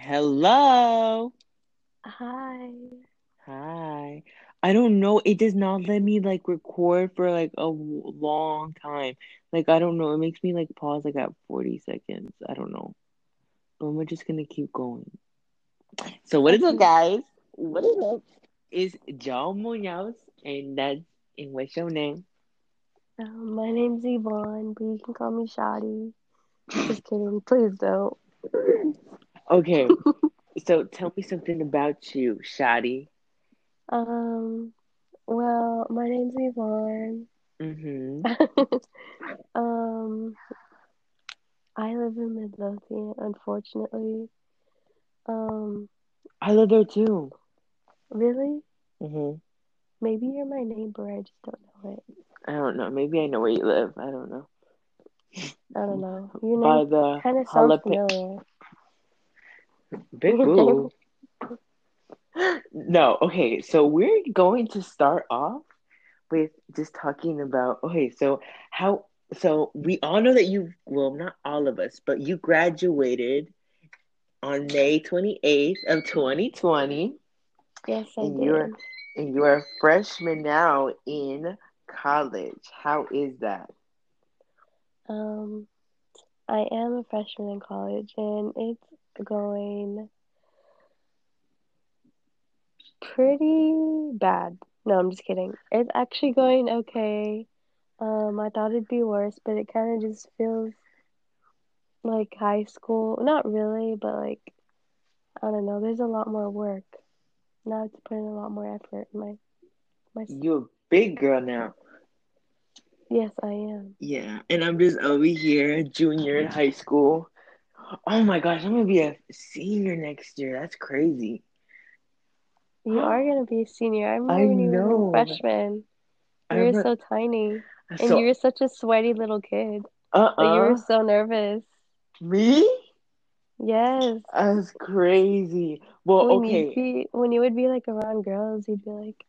Hello. Hi. Hi. I don't know. It does not let me like record for like a w- long time. Like I don't know. It makes me like pause like at 40 seconds. I don't know. But we're just gonna keep going. So what is up, guys? What is up? Is Joel Munoz and that's and what's your name? Um, my name's Yvonne, but you can call me Shadi. Just kidding. Please don't. Okay. So tell me something about you, Shadi. Um, well, my name's Yvonne. Mm-hmm. Um, I live in Midlothian, unfortunately. Um, I live there too. really? Mm-hmm. Maybe you're my neighbor, I just don't know it. I don't know. Maybe I know where you live. I don't know. I don't know. Name the kind of sounds familiar. Big boo. No, okay, so we're going to start off with just talking about okay, so how so we all know that you well not all of us, but you graduated on May 28th of 2020 Yes, I and you're and you're a freshman now in college. How is that? Um, I am a freshman in college, and it's going pretty bad. No, I'm just kidding. It's actually going okay. Um, I thought it'd be worse, but it kind of just feels like high school. Not really, but like, I don't know. There's a lot more work. Now I have to put in a lot more effort in my my. You're a big girl now. Yes, I am. Yeah, and I'm just over here, junior in high school. Oh my gosh, I'm gonna be a senior next year. That's crazy. You are gonna be a senior. I I remember when you were a freshman. You were re- so tiny, and you so were such a sweaty little kid. uh Like you were uh so nervous. me? Yes. That's crazy. Well, When okay. be when you would be like around girls, you'd be like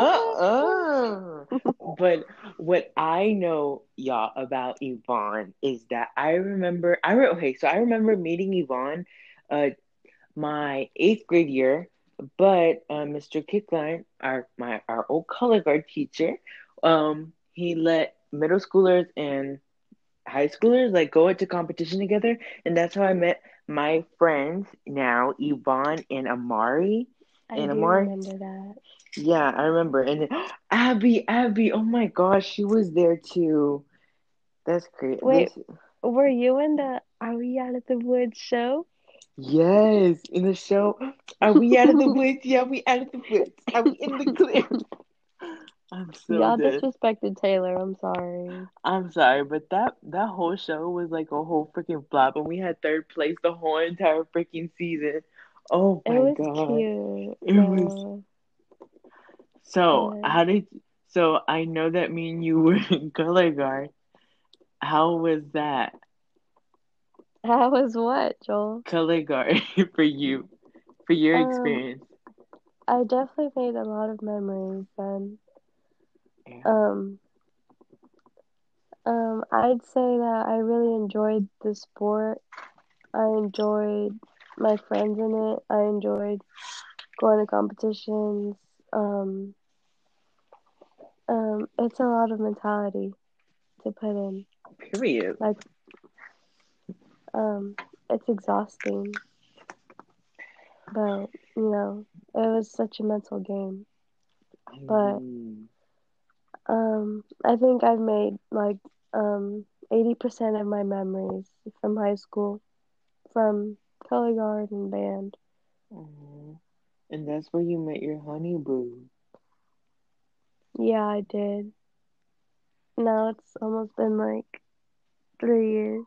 Uh uh. But what I know, y'all, about Yvonne is that I remember. I re- okay, so I remember meeting Yvonne, uh, my eighth grade year. But uh, Mr. Kickline, our my our old color guard teacher, um, he let middle schoolers and high schoolers like go into competition together, and that's how I met my friends now, Yvonne and Amari. I And do remember that. yeah, I remember. And then Abby, Abby, oh my gosh, she was there too. That's great. Wait, were you in the Are We Out of the Woods show? yes, in the show. Are we out of the woods? Yeah, we out of the woods. Are we in the clear? I'm so Y'all dead. disrespected Taylor, I'm sorry. I'm sorry, but that that whole show was like a whole freaking flop, and we had third place the whole entire freaking season. Oh It my was God, cute, it was so. But How did so? I know that me and you were in color guard. How was that how was what, Joel? color guard for you, for your Um, experience? I definitely made a lot of memories then. Yeah. Um, um, I'd say that I really enjoyed the sport. I enjoyed my friends in it. I enjoyed going to competitions. Um, um, it's a lot of mentality to put in. Period. Like, um, it's exhausting, but you know, it was such a mental game. But um, I think I've made like um 80% of my memories from high school, from color guard and band. And that's where you met your honey boo. Yeah, I did. Now it's almost been like three years.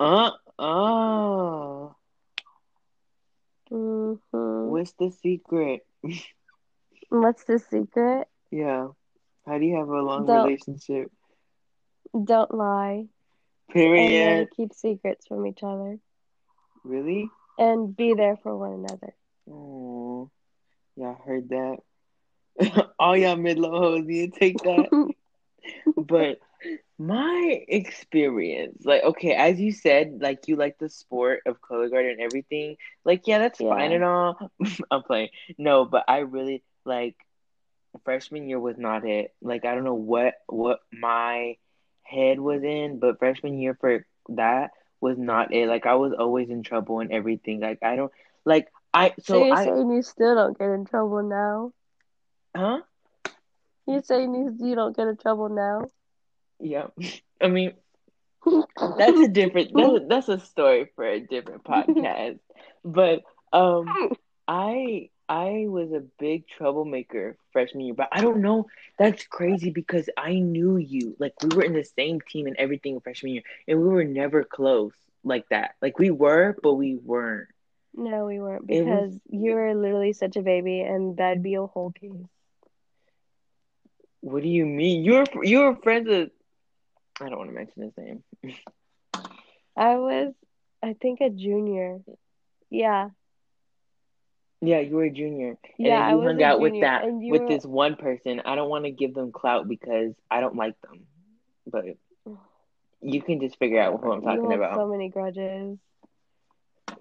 Uh uh. hmm What's the secret? What's the secret? Yeah. How do you have a long Don't relationship? don't lie Period. never keep secrets from each other Really? and be there for one another. Oh, y'all heard that? All y'all mid-low hoes, you take that. But My experience, like, okay, as you said, like you like the sport of color guard and everything. Like, yeah, that's fine and all. I'm playing. No, but I really like freshman year was not it. Like, I don't know what what my head was in, but freshman year for that was not it. Like, I was always in trouble and everything. Like, I don't like I So so you're I saying you still don't get in trouble now? huh? You're saying you you don't get in trouble now? Yeah. I mean, That's a different that's that's a story for a different podcast. But um I I was a big troublemaker freshman year, but I don't know. That's crazy because I knew you. Like we were in the same team and everything freshman year, and we were never close like that. Like we were, but we weren't. No, we weren't It was because you were literally such a baby, and that'd be a whole case. what do you mean? You were you were friends with I don't want to mention his name. I was, I think, a junior. Yeah, Yeah, you were a junior, and yeah, I you was hung out with that with were. this one person. I don't want to give them clout because I don't like them, but you can just figure out who I'm talking about. so many grudges.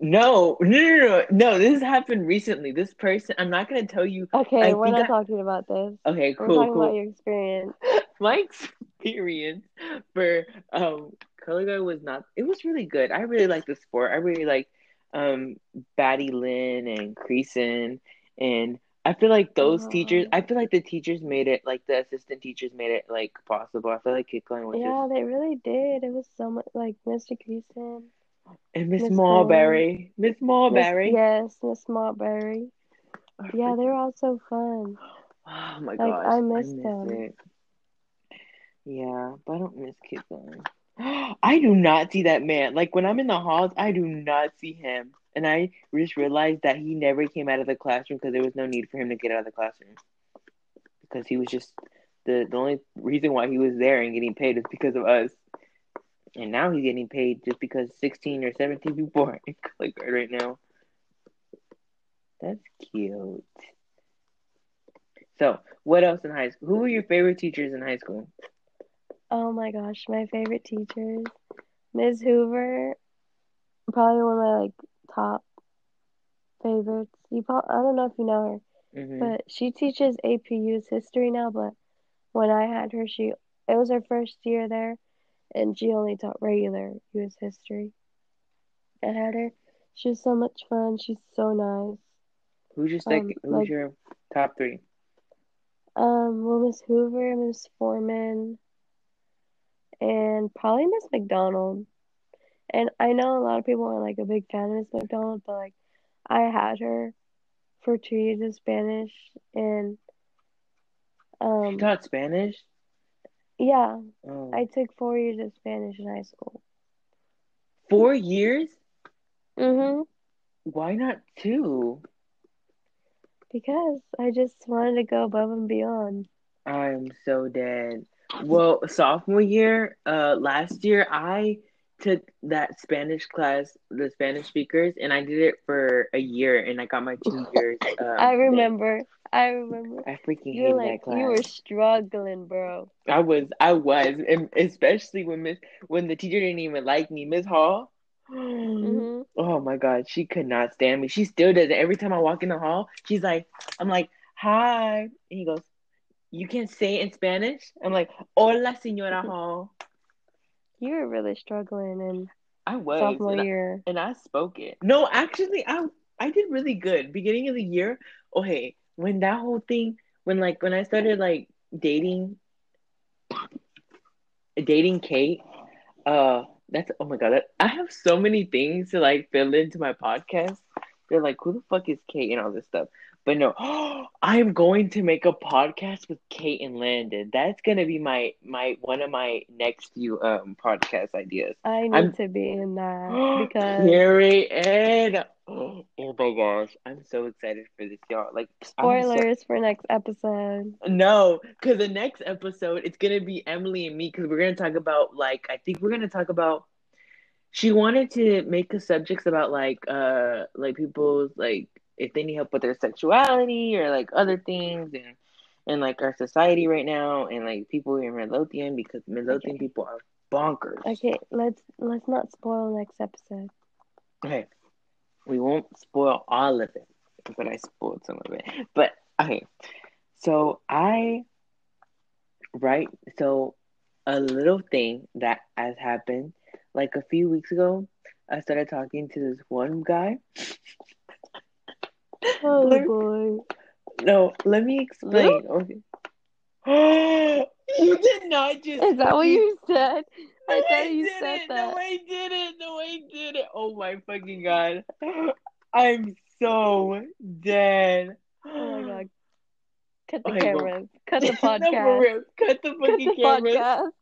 No, no, no, no, no. This has happened recently. This person, I'm not gonna tell you. Okay, I we're not I. talking about this. Okay, We're cool, talking about cool. your experience. My experience for um color guard was not. It was really good. I really like the sport. I really like um Batty Lynn and Creason, and I feel like those teachers. Uh, I feel like the teachers made it. Like the assistant teachers made it like possible. I feel like Kickline was just yeah, they really did. It was so much like Mr. Creason, and Miss Mulberry, Miss Mulberry. yes, Miss Montberry. I Yeah, they were all so fun. Oh my Like gosh, I I miss miss them. it. Yeah, but I don't miss Kickline. I do not see that man. Like when I'm in the halls, I do not see him. And I just realized that he never came out of the classroom because there was no need for him to get out of the classroom. Because he was just the the only reason why he was there and getting paid is because of us. And now he's getting paid just because 16 or 17 people are in color guard right now. That's cute. So, what else in high school? Who were your favorite teachers in high school? Oh my gosh, my favorite teachers, Ms. Hoover, probably one of my like top favorites. You probably, I don't know if you know her, hmm but she teaches AP US history now, but when I had her, she it was her first year there, and she only taught regular US history. I had her. She was so much fun. She's so nice. Who's your Um, second? Who's like your top three? um, well, Miss Hoover, Miss Foreman, and probably Miss McDonald. And I know a lot of people are like a big fan of Miss McDonald, but like I had her for two years of Spanish, and She um, taught Spanish. yeah, Oh, I took four years of Spanish in high school. four years? Mm-hmm. Why not two? Because I just wanted to go above and beyond. I'm so dead. Well, sophomore year, uh, last year I took that Spanish class, the Spanish speakers, and I did it for a year, and I got my two years um I thing. remember. I remember. I freaking You were hated that like you were struggling, bro. I was, I was, and especially when Miss, when the teacher didn't even like me, Miss Hall. Mm-hmm. Oh my God, she could not stand me. She still does it. Every time I walk in the hall, she's like, I'm like, hi. And he goes, You can say it in Spanish? I'm like, Hola, Señora Hall. You were really struggling in I was, sophomore and I, year. and I spoke it. No, actually, I I did really good. Beginning of the year, okay, when that whole thing, when like when I started like dating dating Kate, uh, that's oh my god, that, I have so many things to like fill into my podcast. They're like, who the fuck is Kate and all this stuff. But no, I'm going to make a podcast with Kate and Landon. That's gonna be my my one of my next few um podcast ideas. I need I'm to be in that because period. Oh my gosh, I'm so excited for this, y'all. Like, I'm so spoilers for next episode. no, because the next episode it's gonna be Emily and me because we're gonna talk about like I think we're gonna talk about. She wanted to make the subjects about like uh like people's like if they need help with their sexuality or like other things and and like our society right now and like people in Midlothian because Midlothian Okay. people are bonkers. Okay, let's let's not spoil next episode. Okay. We won't spoil all of it, but I spoiled some of it. But okay. So I right so a little thing that has happened like a few weeks ago, I started talking to this one guy. Oh Let- boy. No, let me explain. Okay. you did not just Is that what you said? I No, thought you said that. No, I didn't. No, I didn't. Oh my fucking god. I'm so dead. Oh my god. Cut the Okay, well- cameras. Cut the no, podcast. real. Cut the Cut fucking the cameras. podcast.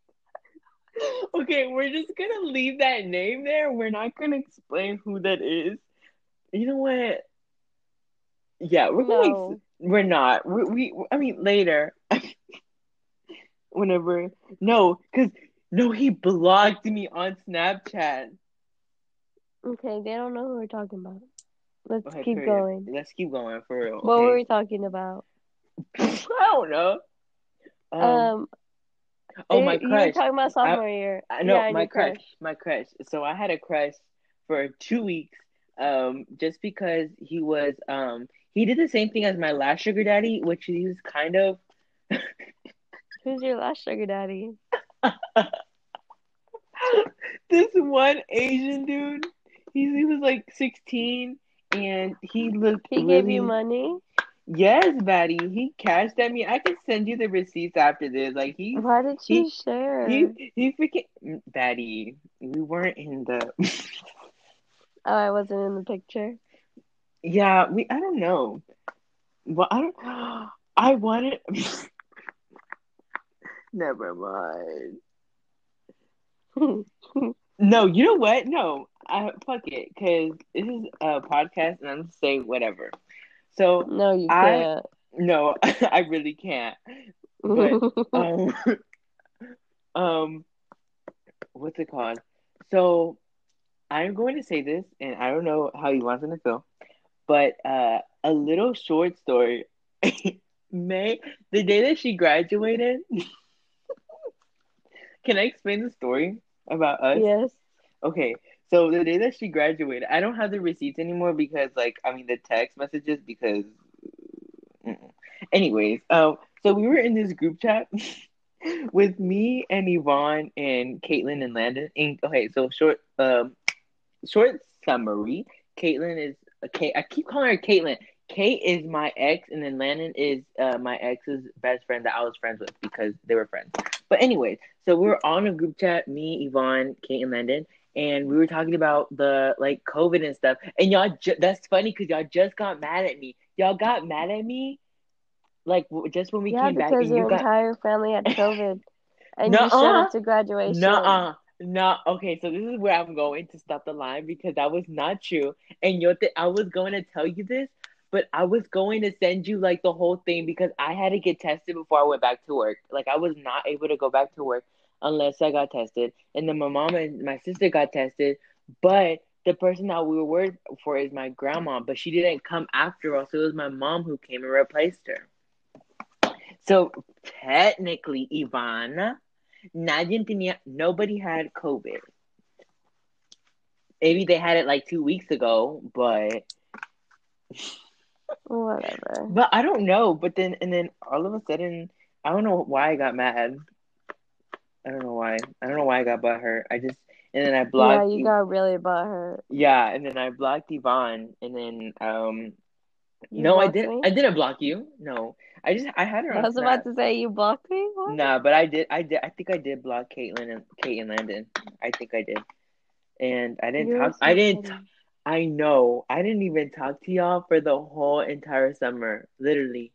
Okay, we're just gonna leave that name there. We're not gonna explain who that is. You know what? Yeah, we're gonna. We're not. We, we. I mean, later. Whenever. No, because no, he blocked me on Snapchat. Okay, they don't know who we're talking about. Let's Okay, keep period. going. Let's keep going for real. What were we talking about? I don't know. Um, Um, oh, you- my You were talking about sophomore year. I know yeah, my your crush, my crush. So I had a crush for two weeks, um, just because he was, um, he did the same thing as my last sugar daddy, which he was kind of, Who's your last sugar daddy? this one Asian dude. He, he was like sixteen, and he looked. He really, gave you money? Yes, Batty. He cashed at me. I can send you the receipts after this. Like he, Why did you he- share? he, he freaking Batty. We weren't in the. Oh, I wasn't in the picture. Yeah, we. I don't know. Well, I don't. I wanted. Never mind. No, you know what? No, I fuck it, because this is a podcast, and I'm saying whatever. So no, you I- can't. no, I really can't. but- Um, um, what's it called? So I'm going to say this, and I don't know how you want them to feel, but uh, a little short story. May the day that she graduated. Can I explain the story about us? yes. Okay, so the day that she graduated, I don't have the receipts anymore because, like, I mean, the text messages because. Mm-mm. Anyways, um, so we were in this group chat with me and Yvonne and Caitlin and Landon. And, okay, so short, um, short summary. Caitlin is okay. I keep calling her Caitlin. Kate is my ex, and then Landon is uh, my ex's best friend that I was friends with because they were friends. But anyways, so we were on a group chat, me, Yvonne, Kate, and Landon, and we were talking about the like COVID and stuff. And y'all, ju- that's funny because y'all just got mad at me. Y'all got mad at me, like w- just when we yeah, came back, Yeah, because your you got entire family had COVID, and you showed up to graduation. Nuh-uh. No, okay, so this is where I'm going to stop the line because that was not true. And you th- I was going to tell you this, but I was going to send you like the whole thing because I had to get tested before I went back to work. Like I was not able to go back to work unless I got tested. And then my mom and my sister got tested, but the person that we were worried for is my grandma, but she didn't come after us. So it was my mom who came and replaced her. So technically, Ivana, nadie tenía, nobody had COVID. Maybe they had it like two weeks ago, but Whatever. but I don't know. But then and then all of a sudden, I don't know why I got mad. I don't know why. I don't know why I got butthurt. I just and then I blocked. Yeah, you got really butthurt. Yeah, and then I blocked Yvonne, and then um. You no, I didn't. me? I didn't block you. No, I just I had her. I was Snap. about to say you blocked me. What? Nah, but I did. I did. I think I did block Caitlin and Kate and Landon. I think I did. And I didn't You're talk. so I didn't. I know. I didn't even talk to y'all for the whole entire summer. Literally.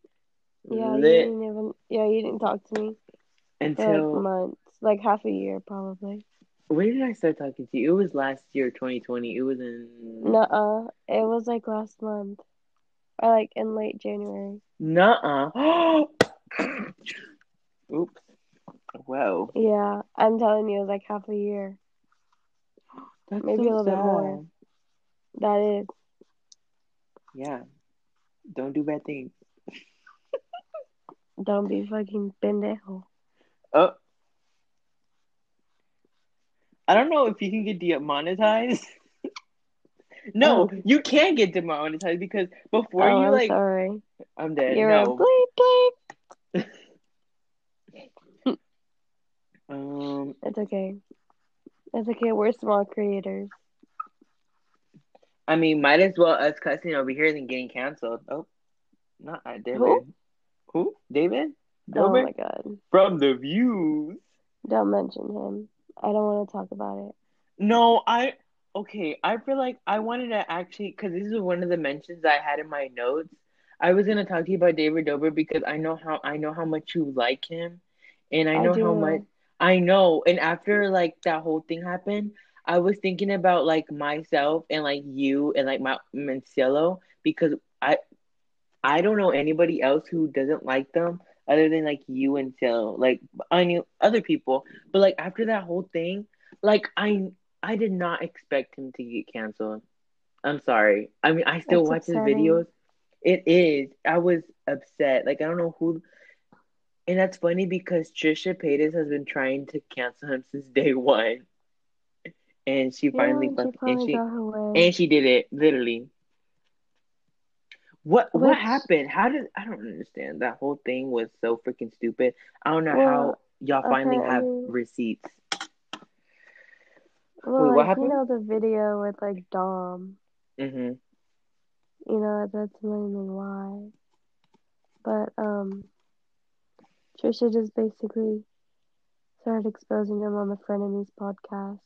Yeah, you didn't even. Yeah, you didn't talk to me for like until months, like half a year probably. when did I start talking to you? It was last year, 2020. It was in Nuh-uh. It was like last month, or like in late January. Nuh-uh. Oops. Whoa. Yeah, I'm telling you, it was like half a year. That's Maybe so a little bit more. That is. Yeah. Don't do bad things. Don't be fucking pendejo. Oh. I don't know if you can get demonetized. no, Oh. you can't get demonetized because before oh, you I'm like sorry. I'm dead. You're no. a bleep bleep. Um It's okay. It's okay. We're small creators. I mean might as well us cussing over here than getting canceled. Oh not uh, David. Who? Who? David? Oh my god. From the views. Don't mention him. I don't want to talk about it. No, I okay. I feel like I wanted to actually because this is one of the mentions I had in my notes. I was gonna talk to you about David Dobrik because I know how I know how much you like him, and I I know how much I know. And after like that whole thing happened, I was thinking about like myself and like you and like my Mancillo because I I don't know anybody else who doesn't like them other than like you and Cielo. Like I knew other people, but like after that whole thing, like I I did not expect him to get canceled. I'm sorry. I mean, I still watch his videos. It is. I was upset. Like I don't know who. And that's funny because Trisha Paytas has been trying to cancel him since day one, and she finally and she and she got her way. and she did it literally. What what happened? How did I don't understand. That whole thing was so freaking stupid. I don't know Well, how y'all finally have apparently- receipts. Well, Wait, what like happened? you know the video with like Dom. hmm You know that's mainly why. But um, Trisha just basically started exposing him on the Frenemies podcast,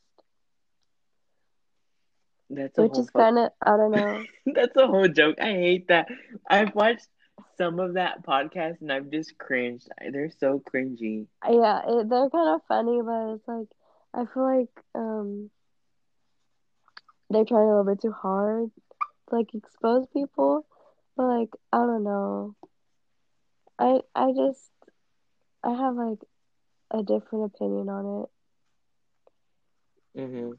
That's a which whole is kind of I don't know. That's a whole joke. I hate that. I've watched some of that podcast and I've just cringed. They're so cringy. Yeah, it, they're kind of funny, but it's like I feel like um they're trying a little bit too hard to like expose people, but like I don't know. I I just I have like a different opinion on it. hmm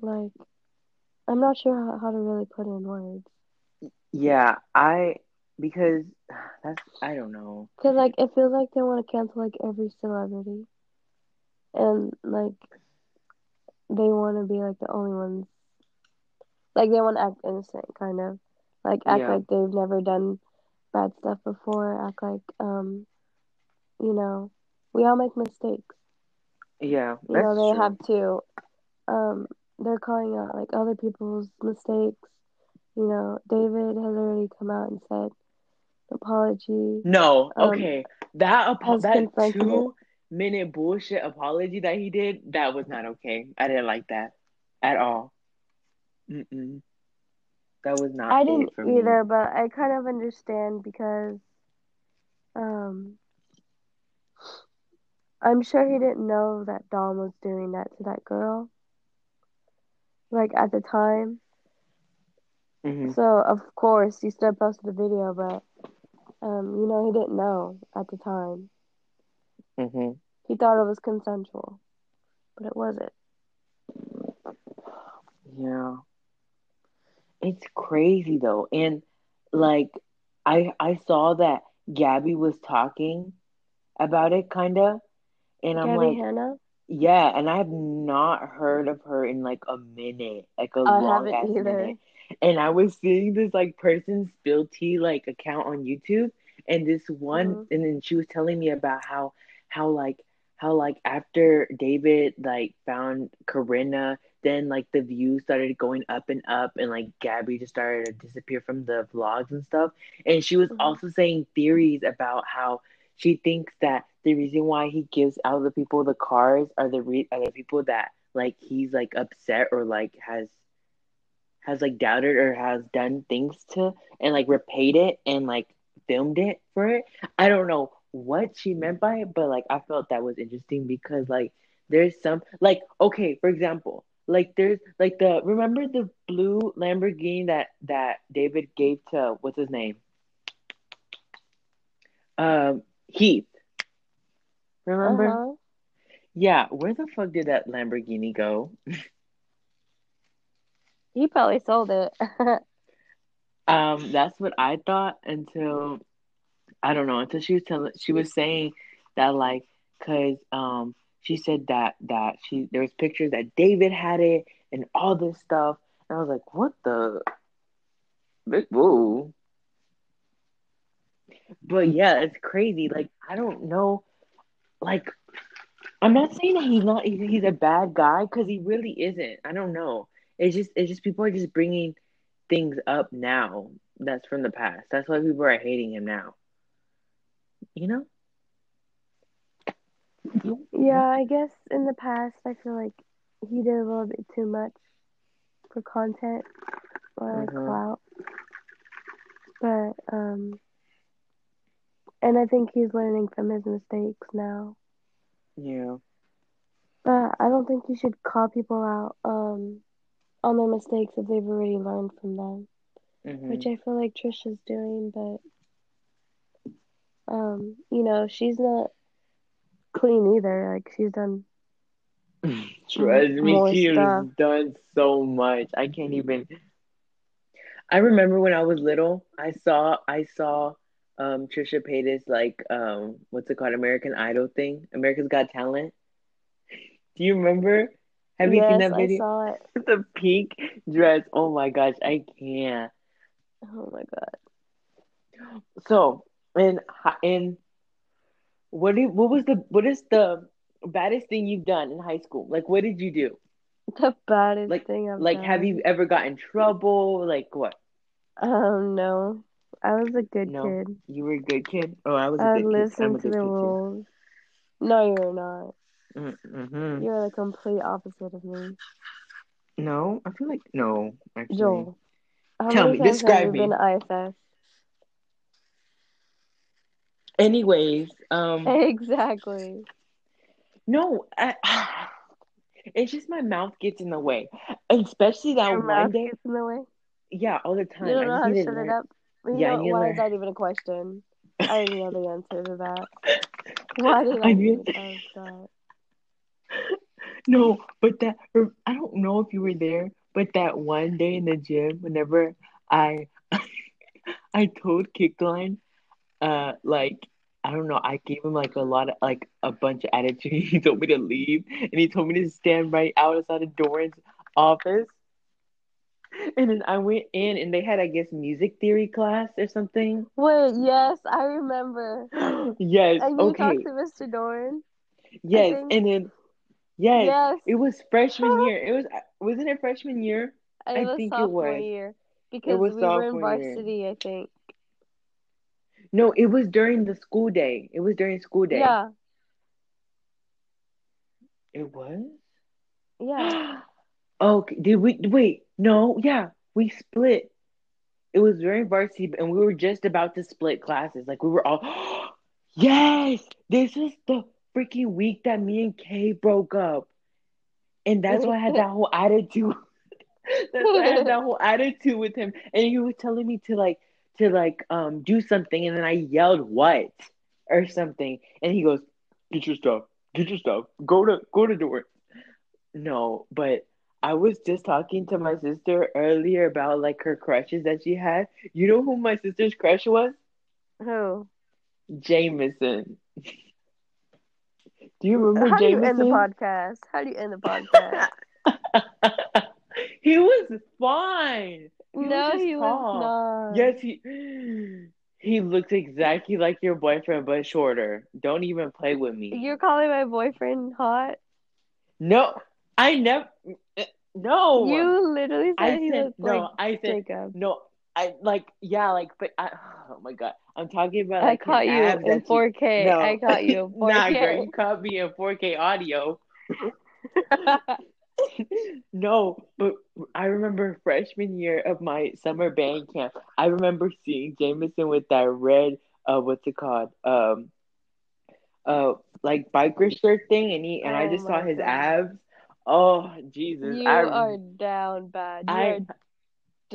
Like I'm not sure how, how to really put it in words. Yeah, I because that's I don't know. Cause like it feels like they want to cancel like every celebrity, and like they want to be like the only ones. Like they want to act innocent, kind of, like act Yeah. like they've never done bad stuff before. Act like um, you know, we all make mistakes. Yeah, You know, they true. have to. Um, they're calling out like other people's mistakes. You know, David has already come out and said apology. No, um, okay. That apology that two minute bullshit apology that he did, that was not okay. I didn't like that at all. Mm-mm. That was not I didn't for me. either, but I kind of understand because um I'm sure he didn't know that Dom was doing that to that girl. Like at the time. hmm So of course he still posted the video, but um, you know, he didn't know at the time. hmm He thought it was consensual. But it wasn't. Yeah. It's crazy though. And like I I saw that Gabby was talking about it kinda. And I'm like, Hanna? yeah, and I have not heard of her in like a minute, like a I long haven't ass either. minute. And I was seeing this like person spill tea like account on YouTube, and this one, Mhm. and then she was telling me about how how like how like after David like found Corinna, then like the views started going up and up, and like Gabby just started to disappear from the vlogs and stuff. And she was Mhm. also saying theories about how she thinks that the reason why he gives out the people the cars are the re- are the people that like he's like upset or like has has like doubted or has done things to and like repaid it and like filmed it for it. I don't know what she meant by it, but like I felt that was interesting because like there's some like okay, for example, like there's like the remember the blue Lamborghini that that David gave to what's his name? Um Heath. Remember? Uh-huh. Yeah, where the fuck did that Lamborghini go? He probably sold it. Um, that's what I thought until I don't know until she was telling she was saying that like because um she said that that she there was pictures that David had it and all this stuff. And I was like what the big whoa. But yeah it's crazy. Like I don't know. Like I'm not saying that he's not he's a bad guy because he really isn't. I don't know. It's just it's just people are just bringing things up now. That's from the past. That's why people are hating him now you know Yeah, I guess in the past, I feel like he did a little bit too much for content or like Mhm. clout. But um, and I think he's learning from his mistakes now. yeah But I don't think you should call people out um on their mistakes if they've already learned from them, hmm which I feel like Trisha's doing. But um, you know, she's not clean either. Like she's done Trust me, more she stuff. has done so much. I can't even. I remember when I was little, I saw I saw um Trisha Paytas like um what's it called American Idol thing, America's Got Talent. Do you remember? Have you seen yes, that I video? saw it. The pink dress. Oh my gosh, I can't. Oh my god. So, and and what do, what was the what is the baddest thing you've done in high school? Like, what did you do? The baddest Like, thing I've like, done. have you ever got in trouble? Like, what? Um, no. I was a good No. kid. You were a good kid. Oh, I was a I good kid. I'm listened a to the kid rules. No, you're not. Mm-hmm. You're the complete opposite of me. No, I feel like no. Actually, Joel, how Tell many me, times describe have you me. been ISS? Anyways, um, Exactly. no, I, it's just my mouth gets in the way, especially that Your one day. in the way. Yeah, all the time. You don't know how to shut it up. You Yeah, know, why is that even a question? I already know the answer to that. Why did I, I even need- ask that? No, but that I don't know if you were there, but that one day in the gym, whenever I I told Kickline, uh, like I don't know, I gave him like a lot of like a bunch of attitude. He told me to leave, and he told me to stand right outside of Doran's office. And then I went in, and they had, I guess, music theory class or something. Wait, yes, I remember. Yes, And you okay, talked to Mr. Doran. yes, think. and then yes, Yes, it was freshman year. It was wasn't it freshman year? it I was think it sophomore was. year because was we were in sophomore year. varsity, I think. No, it was during the school day. It was during school day. Yeah, It was? yeah. okay. Did we wait? No, yeah. We split. It was during varsity and we were just about to split classes. Like we were all Yes! This was the freaking week that me and Kay broke up. And that's why I had that whole attitude. that's why I had that whole attitude with him. And he was telling me to like to like um do something and then I yelled what or something. And he goes, Get your stuff. Get your stuff. Go to go to door. No, but I was just talking to my sister earlier about like her crushes that she had. You know who my sister's crush was? Who? Jameson. Do you remember How do you end the podcast? How do you end the podcast? he was fine. He no, just he was not. Yes, he he looks exactly like your boyfriend, but shorter. Don't even play with me. You're calling my boyfriend hot? No, I never. No, You literally said I he said no. like I said Jacob. no. I like yeah, like but I. Oh my god, I'm talking about I like his caught you in that you- 4K. No, I caught you in nah, girl, you caught me in 4K audio. no, but I remember freshman year of my summer band camp. I remember seeing Jameson with that red, uh, what's it called? Um, uh, like biker shirt thing, and he and I Oh just saw his God. abs. Oh Jesus! you I are down bad. You I are down.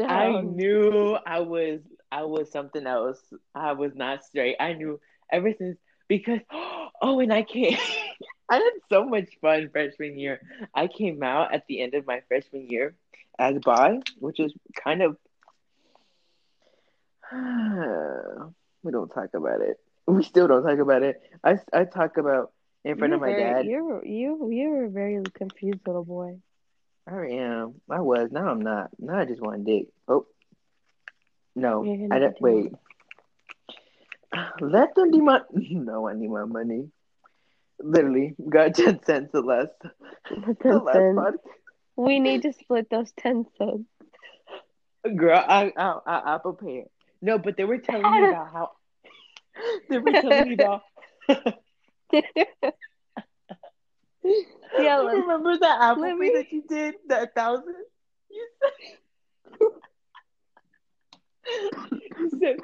I knew I was I was something else. I was not straight. I knew ever since because oh, and I came. I had so much fun freshman year. I came out at the end of my freshman year as bi, which is kind of We don't talk about it. We still don't talk about it. I, I talk about in front You're of my very, dad. You're you you were a very confused little boy. I am. I was. Now I'm not. Now I just want dick. Oh. No. I don't. Wait. Let them my. No, I need my money. Literally, got 10 cents the last, the Ten last cents. podcast. We need to split those ten cents. Girl, I, I, I, Apple Pay it. No, but they were telling me about how. they were telling me about. Yeah, let- remember the Apple me- that you did? That thousand? You said. you said.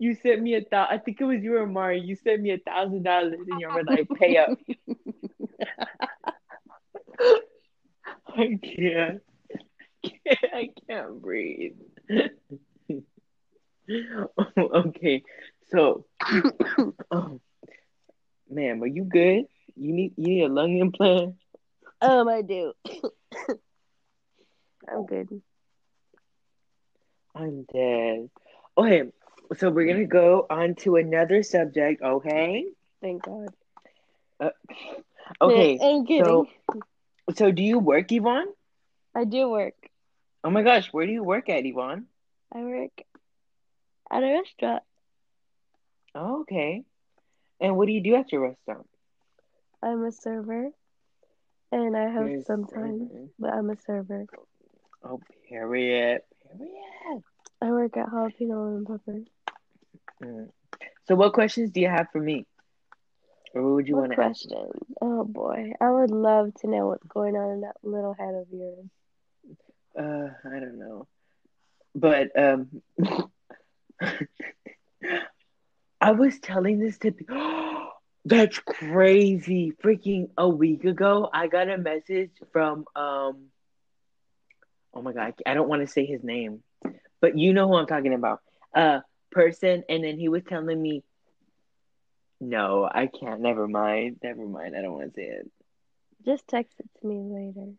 You sent me a thousand. I think it was you or Mari. You sent me a thousand dollars, and you were like, "Pay up." I can't. I can't breathe. okay, so, oh, ma'am, are you good? You need you need a lung implant. um, I do. I'm good. I'm dead. Okay, so we're gonna go on to another subject. Okay. Thank God. Uh, okay. I'm kidding. So, so do you work, Yvonne? I do work. Oh my gosh, where do you work at, Yvonne? I work at a restaurant. Oh, okay. And what do you do at your restaurant? I'm a server, and I You're host sometimes, server. but I'm a server. Oh, period. Period. I work at Jalapeno and Pepper. Mm. So, what questions do you have for me? Or what would you want to ask? Oh boy, I would love to know what's going on in that little head of yours. Uh, I don't know. But um I was telling this to That's crazy. Freaking a week ago, I got a message from um Oh my god, I don't want to say his name. But you know who I'm talking about. Uh person and then he was telling me No, I can't. Never mind. Never mind. I don't want to say it. Just text it to me later.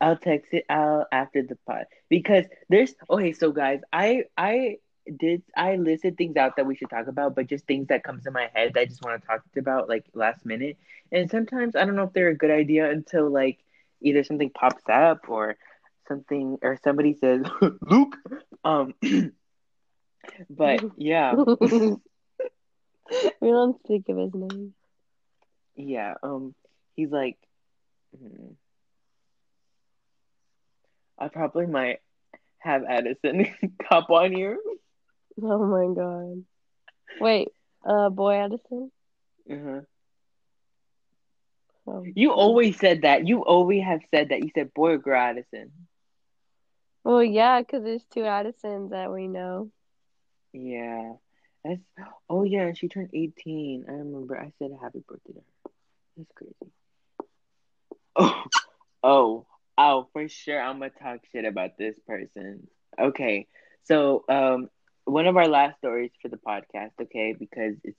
I'll text it out after the pod because there's okay. So guys, I I did I listed things out that we should talk about, but just things that comes to my head that I just want to talk about like last minute. And sometimes I don't know if they're a good idea until like either something pops up or something or somebody says Luke. Um, but yeah, we don't think of his name. yeah. Um, he's like, hmm. I probably might have Addison cop on you. Oh my god. Wait, uh, Boy Addison? Uh-huh. Oh. You always said that. You always have said that. You said boy or girl Addison. Well, yeah, because there's two Addisons that we know. Yeah. That's oh yeah, and she turned 18. I remember I said happy birthday to her. That's crazy. Oh oh oh for sure I'm gonna talk shit about this person. Okay. So um one of our last stories for the podcast, okay, because it's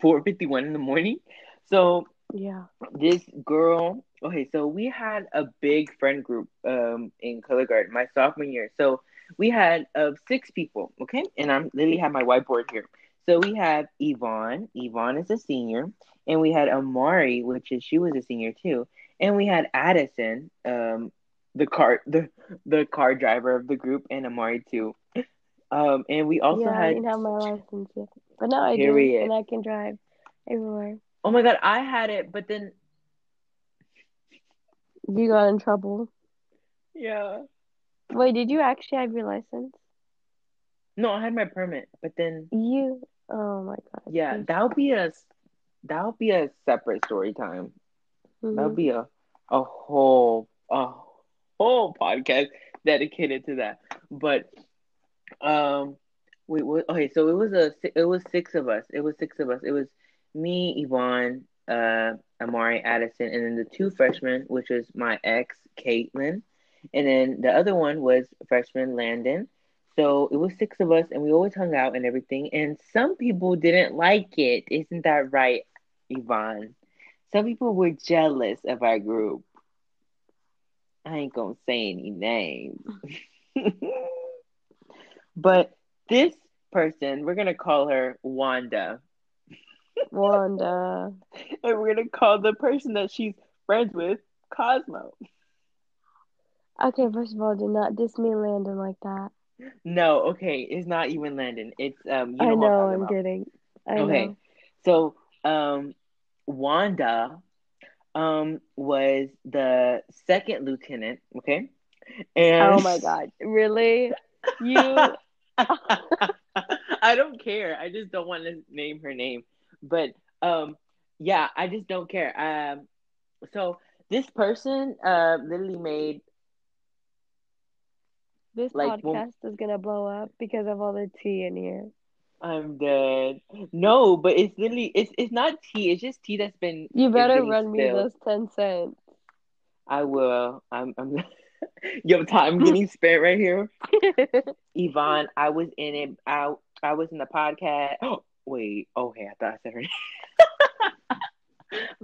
4:51 in the morning. So Yeah. this girl okay so we had a big friend group um in color guard my sophomore year so we had uh, six people okay and i'm literally have my whiteboard here so we have yvonne yvonne is a senior and we had amari which is she was a senior too and we had addison um the car the the car driver of the group and amari too um and we also yeah, I didn't have my license yet. But now I Period. do, and I can drive everywhere. oh my god i had it but then You got in trouble. yeah Wait, did you actually have your license? no i had my permit but then You, oh my god. Yeah, that'll be a that'll be a separate story time. That'll Mhm. be a a whole a whole podcast dedicated to that. But um, wait, what? Okay, so it was a it was six of us. It was six of us. It was me, Yvonne, uh, Amari, Addison, and then the two freshmen, which was my ex, Caitlin, and then the other one was freshman Landon. So it was six of us, and we always hung out and everything. And some people didn't like it. Isn't that right, Yvonne? Some people were jealous of our group. I ain't gonna say any names. but this person, we're gonna call her Wanda. Wanda. and we're gonna call the person that she's friends with Cosmo. Okay, first of all, do not diss me Landon like that. No, okay, it's not even Landon. It's um. You know I I'm know, I'm about. kidding. I Okay, know. so um, Wanda um was the second lieutenant. Okay, and Oh my god. Really? You I don't care. I just don't want to name her name. But um yeah, I just don't care. Um so this person uh literally made this Like, well- podcast is gonna blow up because of all the tea in here. I'm dead. No, but it's literally it's it's not tea, it's just tea that's been You better run me those ten cents. I will. I'm I'm Yo, time getting spent right here. Yvonne, I was in it. I I was in the podcast. Oh, wait. Okay, I thought I said her name.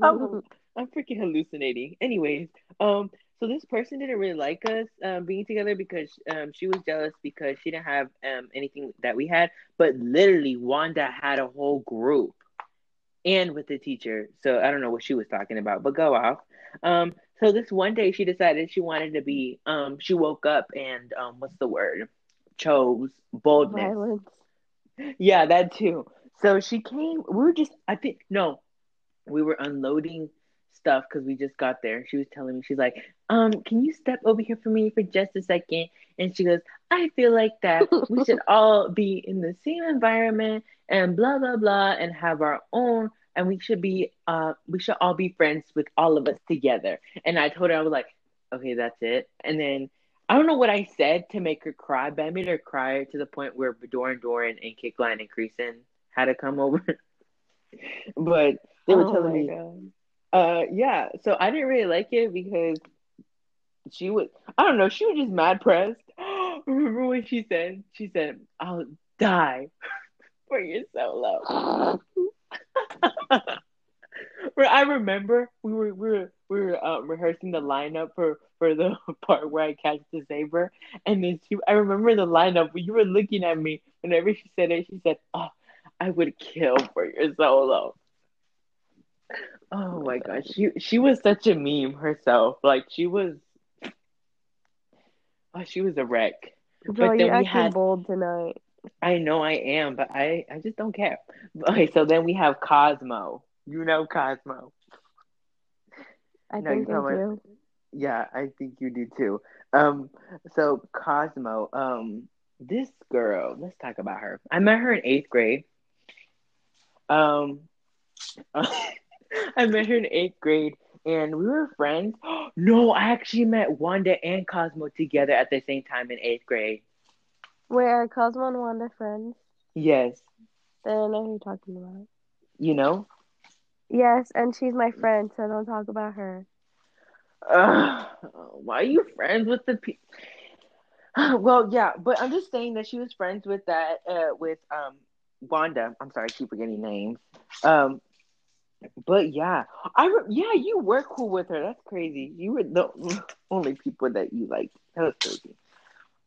I'm, I'm freaking hallucinating. Anyways, um, so this person didn't really like us um, being together because um, she was jealous because she didn't have um, anything that we had. But literally, Wanda had a whole group and with the teacher. So I don't know what she was talking about, but go off. Um, so this one day she decided she wanted to be. Um, she woke up and um, what's the word? Chose boldness. Violence. Yeah, that too. So she came. We were just, I think, no, we were unloading stuff because we just got there. She was telling me, she's like, um, can you step over here for me for just a second? And she goes, I feel like that we should all be in the same environment and blah blah blah and have our own and we should be uh we should all be friends with all of us together. And I told her I was like, okay, that's it. And then I don't know what I said to make her cry, but I made her cry to the point where Doran Doran and Kickline and Creason had to come over. but they were oh telling me, god. Uh, yeah. So I didn't really like it because she was, I don't know, she was just mad pressed. Remember when she said, she said, "I'll die for your solo." I remember we were we were we were um, rehearsing the lineup for for the part where I catch the saber, and then she I remember the lineup. You were looking at me whenever she said it. She said, "Oh, I would kill for your solo." Oh my gosh, she she was such a meme herself. Like she was, oh, she was a wreck. But then you're we had- bold tonight. I know I am, but I I just don't care. Okay, so then we have Cosmo. You know Cosmo. I No, think you know do. Yeah, I think you do too. Um, so Cosmo, um, this girl, let's talk about her. I met her in eighth grade. Um, I met her in eighth grade, and we were friends. No, I actually met Wanda and Cosmo together at the same time in eighth grade. Wait, are Cosmo and Wanda friends? Yes, Then I know who you're talking about. you know. Yes, and she's my friend, so don't talk about her. Ugh, why are you friends with the people? Well, yeah, but I'm just saying that she was friends with that uh with um Wanda. I'm sorry, I keep forgetting names. Um, but yeah, I re- yeah, you were cool with her. That's crazy. You were the only people that you liked. That was crazy.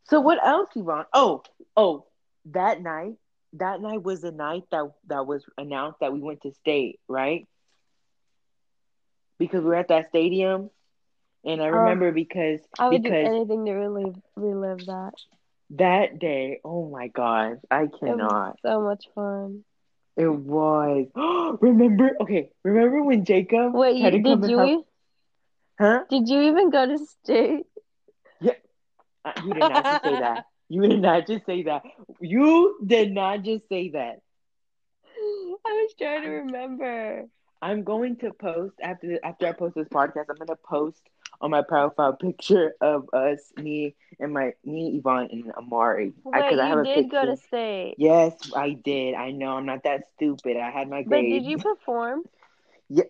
So what else, Yvonne? Oh, oh, that night. That night was the night that that was announced that we went to state, right? Because we were at that stadium, and I Oh. remember because I would do anything to relive relive that. that day, oh my gosh, I cannot. so much fun. It was. remember? Okay, remember when Jacob Wait, had you, to come did you help? Huh? did you even go to state? Uh, you did not just say that. You did not just say that. You did not just say that. I was trying to remember. I'm going to post after after I post this podcast. I'm gonna post on my profile picture of us, me and my me, Yvonne, and Amari. I- Wait, 'cause I have you a did go to state. Yes, I did. I know. I'm not that stupid. I had my But did you perform? yeah.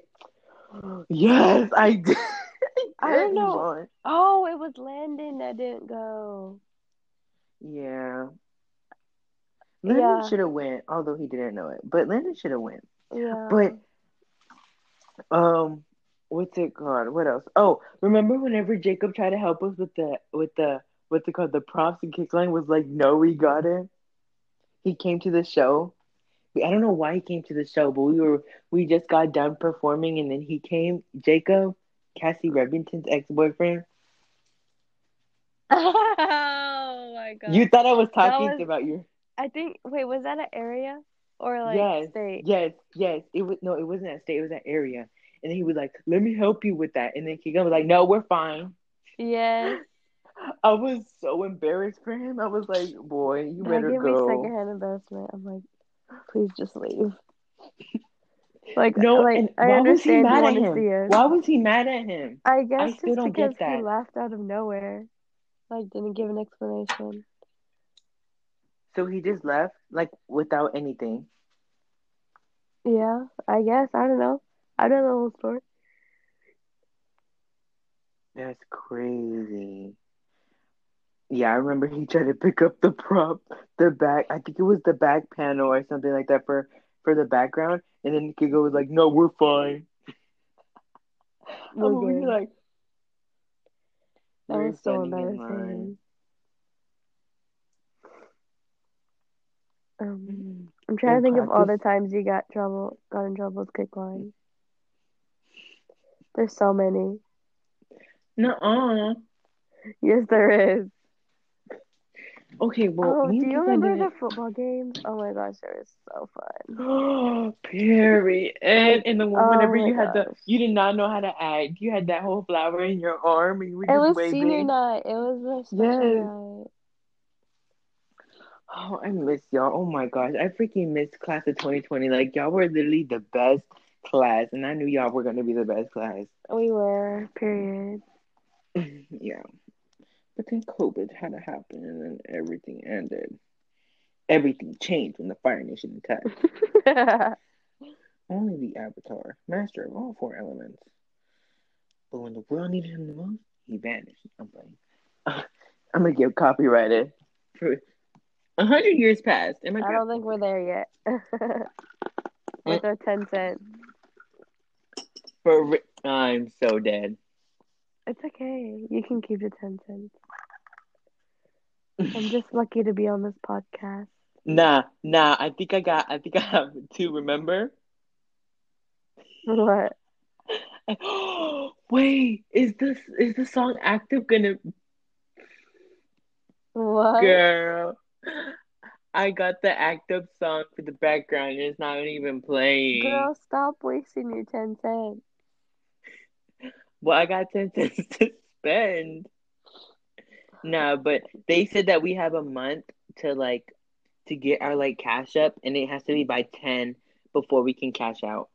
Yes, I did. I don't know. Yvonne. Oh, it was Landon that didn't go. Yeah. Landon Yeah. should have went, although he didn't know it. But Landon should have went. Yeah. But um, what's it called? What else? Oh, remember whenever Jacob tried to help us with the with the what's it called? The props and kickline was like, no, we got it. he came to the show. I don't know why he came to the show, but we were we just got done performing, and then he came. Jacob, Cassie Revington's ex boyfriend. Oh my god. You thought I was talking was- about you. I think wait, was that an area or like yes, state? yes, yes. It was no, it wasn't a state. It was an area. And he was like, "Let me help you with that." And then Keegan was like, "No, we're fine." Yeah. I was so embarrassed for him. I was like, "Boy, you That better gave me go." secondhand embarrassment. I'm like, please just leave. Like, No, like I why was he understand you mad at want to him? see us. Why was he mad at him? I guess still just don't get because he that. laughed out of nowhere, like didn't give an explanation. So he just left, like without anything. Yeah, I guess I don't know. I know the whole story. That's crazy. Yeah, I remember he tried to pick up the prop, the back. I think it was the back panel or something like that for for the background, and then Keegan was like, "No, we're fine." I'm We're over here good. like, That "We're was so embarrassing. Um, Mm. I'm trying In to think of all the times you got trouble, got in trouble with kick line. There's so many. Nuh-uh. Yes, there is. Okay, well, Oh, do you remember the football games? Oh my gosh, they were so fun. Oh, Perry. And and the one Oh whenever you had the you did not know how to act. You had that whole flower in your arm and you were It just was waving. senior night. It was special Yes. night. Oh, I miss y'all. Oh my gosh. I freaking missed class of 2020. Like y'all were literally the best class and I knew y'all were gonna be the best class. We were, period. yeah. But then COVID had to happen and then everything ended. Everything changed when the Fire Nation attacked. Only the Avatar, master of all four elements. But when the world needed him the most, he vanished. I'm playing. I'm gonna get copyrighted for a hundred years passed. Am I? I don't think we're there yet. With our 10 cents. For I'm so dead. It's okay. You can keep the 10 cents. I'm just lucky to be on this podcast. Nah, nah. I think I got. I think I have two. Remember? What? Wait, is this is the song active gonna What? girl? I got the active song for the background. and It's not even playing. Girl, stop wasting your 10 cents. Well, I got ten cents to spend. No, but they said that we have a month to like to get our like cash up, and it has to be by ten before we can cash out.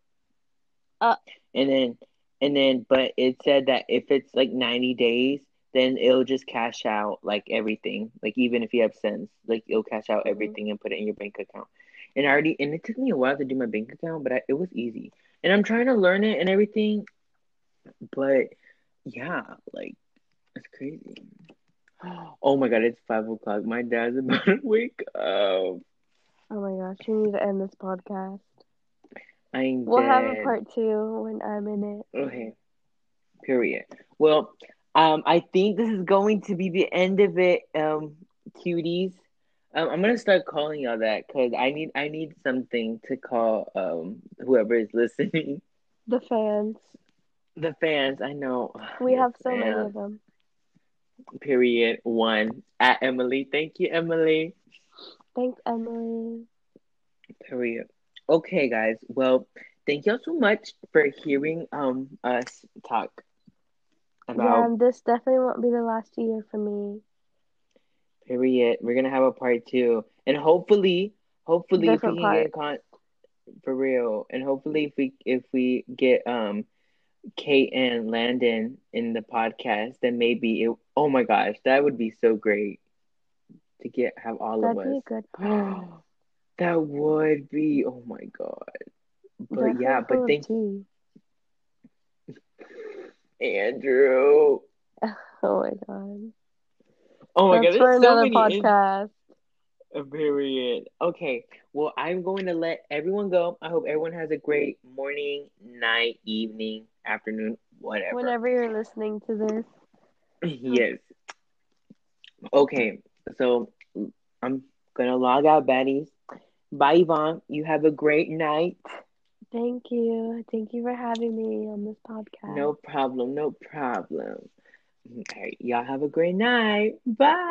Uh. and then and then, but it said that if it's like ninety days, then it'll just cash out like everything, like even if you have cents, like it'll cash out Mhm. everything and put it in your bank account. And I already, and it took me a while to do my bank account, but I, it was easy. And I'm trying to learn it and everything, but yeah, like it's crazy. Oh my god, it's five o'clock. My dad's about to wake up. Oh my gosh, we need to end this podcast. I'm We'll have a part two when I'm in it. Okay. Period. Well, um, I think this is going to be the end of it, um, cuties. Um, I'm gonna start calling y'all that because I need I need something to call um whoever is listening. The fans. The fans, I know. We The have so many of them. Period. One at Emily. Thank you, Emily. Thanks, Emily. Period. Okay, guys. Well, thank y'all so much for hearing um us talk about Yeah, this definitely won't be the last year for me. Period. We're gonna have a part two, and hopefully, hopefully, if we Different can get con for real, and hopefully, if we if we get um Kate and Landon in the podcast, then maybe it. Oh my gosh, that would be so great to get have all That'd of be a us. good podcast. that would be. Oh my god. But yeah, but thank you, Andrew. Oh my god. Oh my That's god, there's so another many. in- podcast. Period. Okay. Well, I'm going to let everyone go. I hope everyone has a great morning, night, evening, afternoon, whatever. Whenever you're listening to this. yes. Okay. So I'm gonna log out, baddies. Bye, Yvonne. You have a great night. Thank you. Thank you for having me on this podcast. No problem. No problem. All right. Y'all have a great night. Bye.